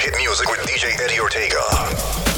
Hit music with DJ Eddie Ortega.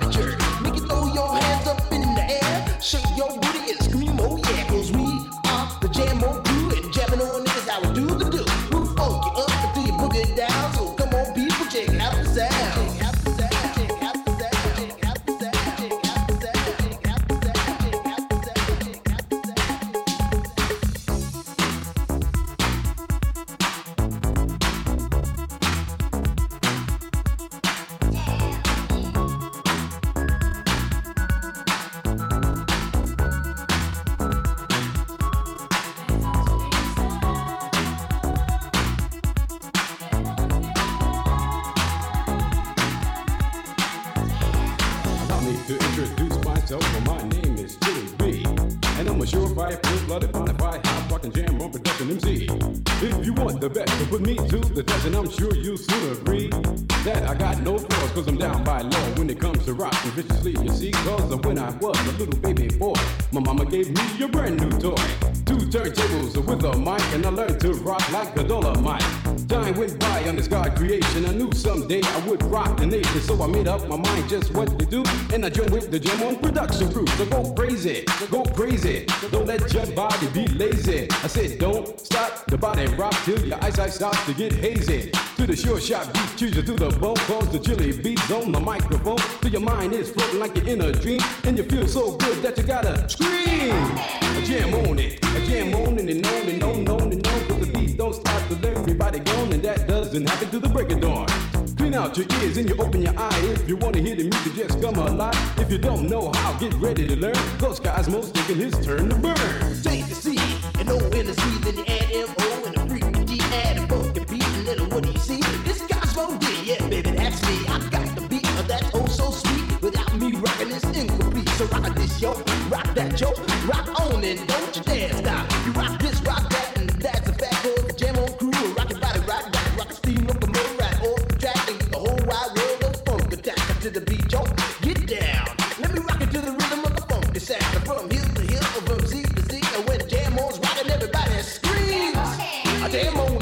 Doctor. rock the nation. So I made up my mind just what to do. And I joined with the Jam-On production crew. So go crazy, go crazy. Don't let your body be lazy. I said, don't stop the body rock till your eyesight starts to get hazy. To the sure shot beat, choose to the vocals, the Chilly B's on the microphone. Till your mind is floating like you're in a dream. And you feel so good that you gotta scream. A jam on it, a jam on it and on and on and on. Cause the beat don't stop till everybody gone. And that doesn't happen till the break of dawn. Clean out your ears and you open your eyes. If you wanna hear the music, just come alive. If you don't know how, get ready to learn. Cause most taking his turn to burn. Take the C and O and the C, then you add M O and the freak D, add a funky beat, and then what do you see? This Cosmo D, yeah, baby, that's me. I got the beat of that oh so sweet. Without me rocking, it's incomplete. So rock this yo, rock that yo, rock on and don't demo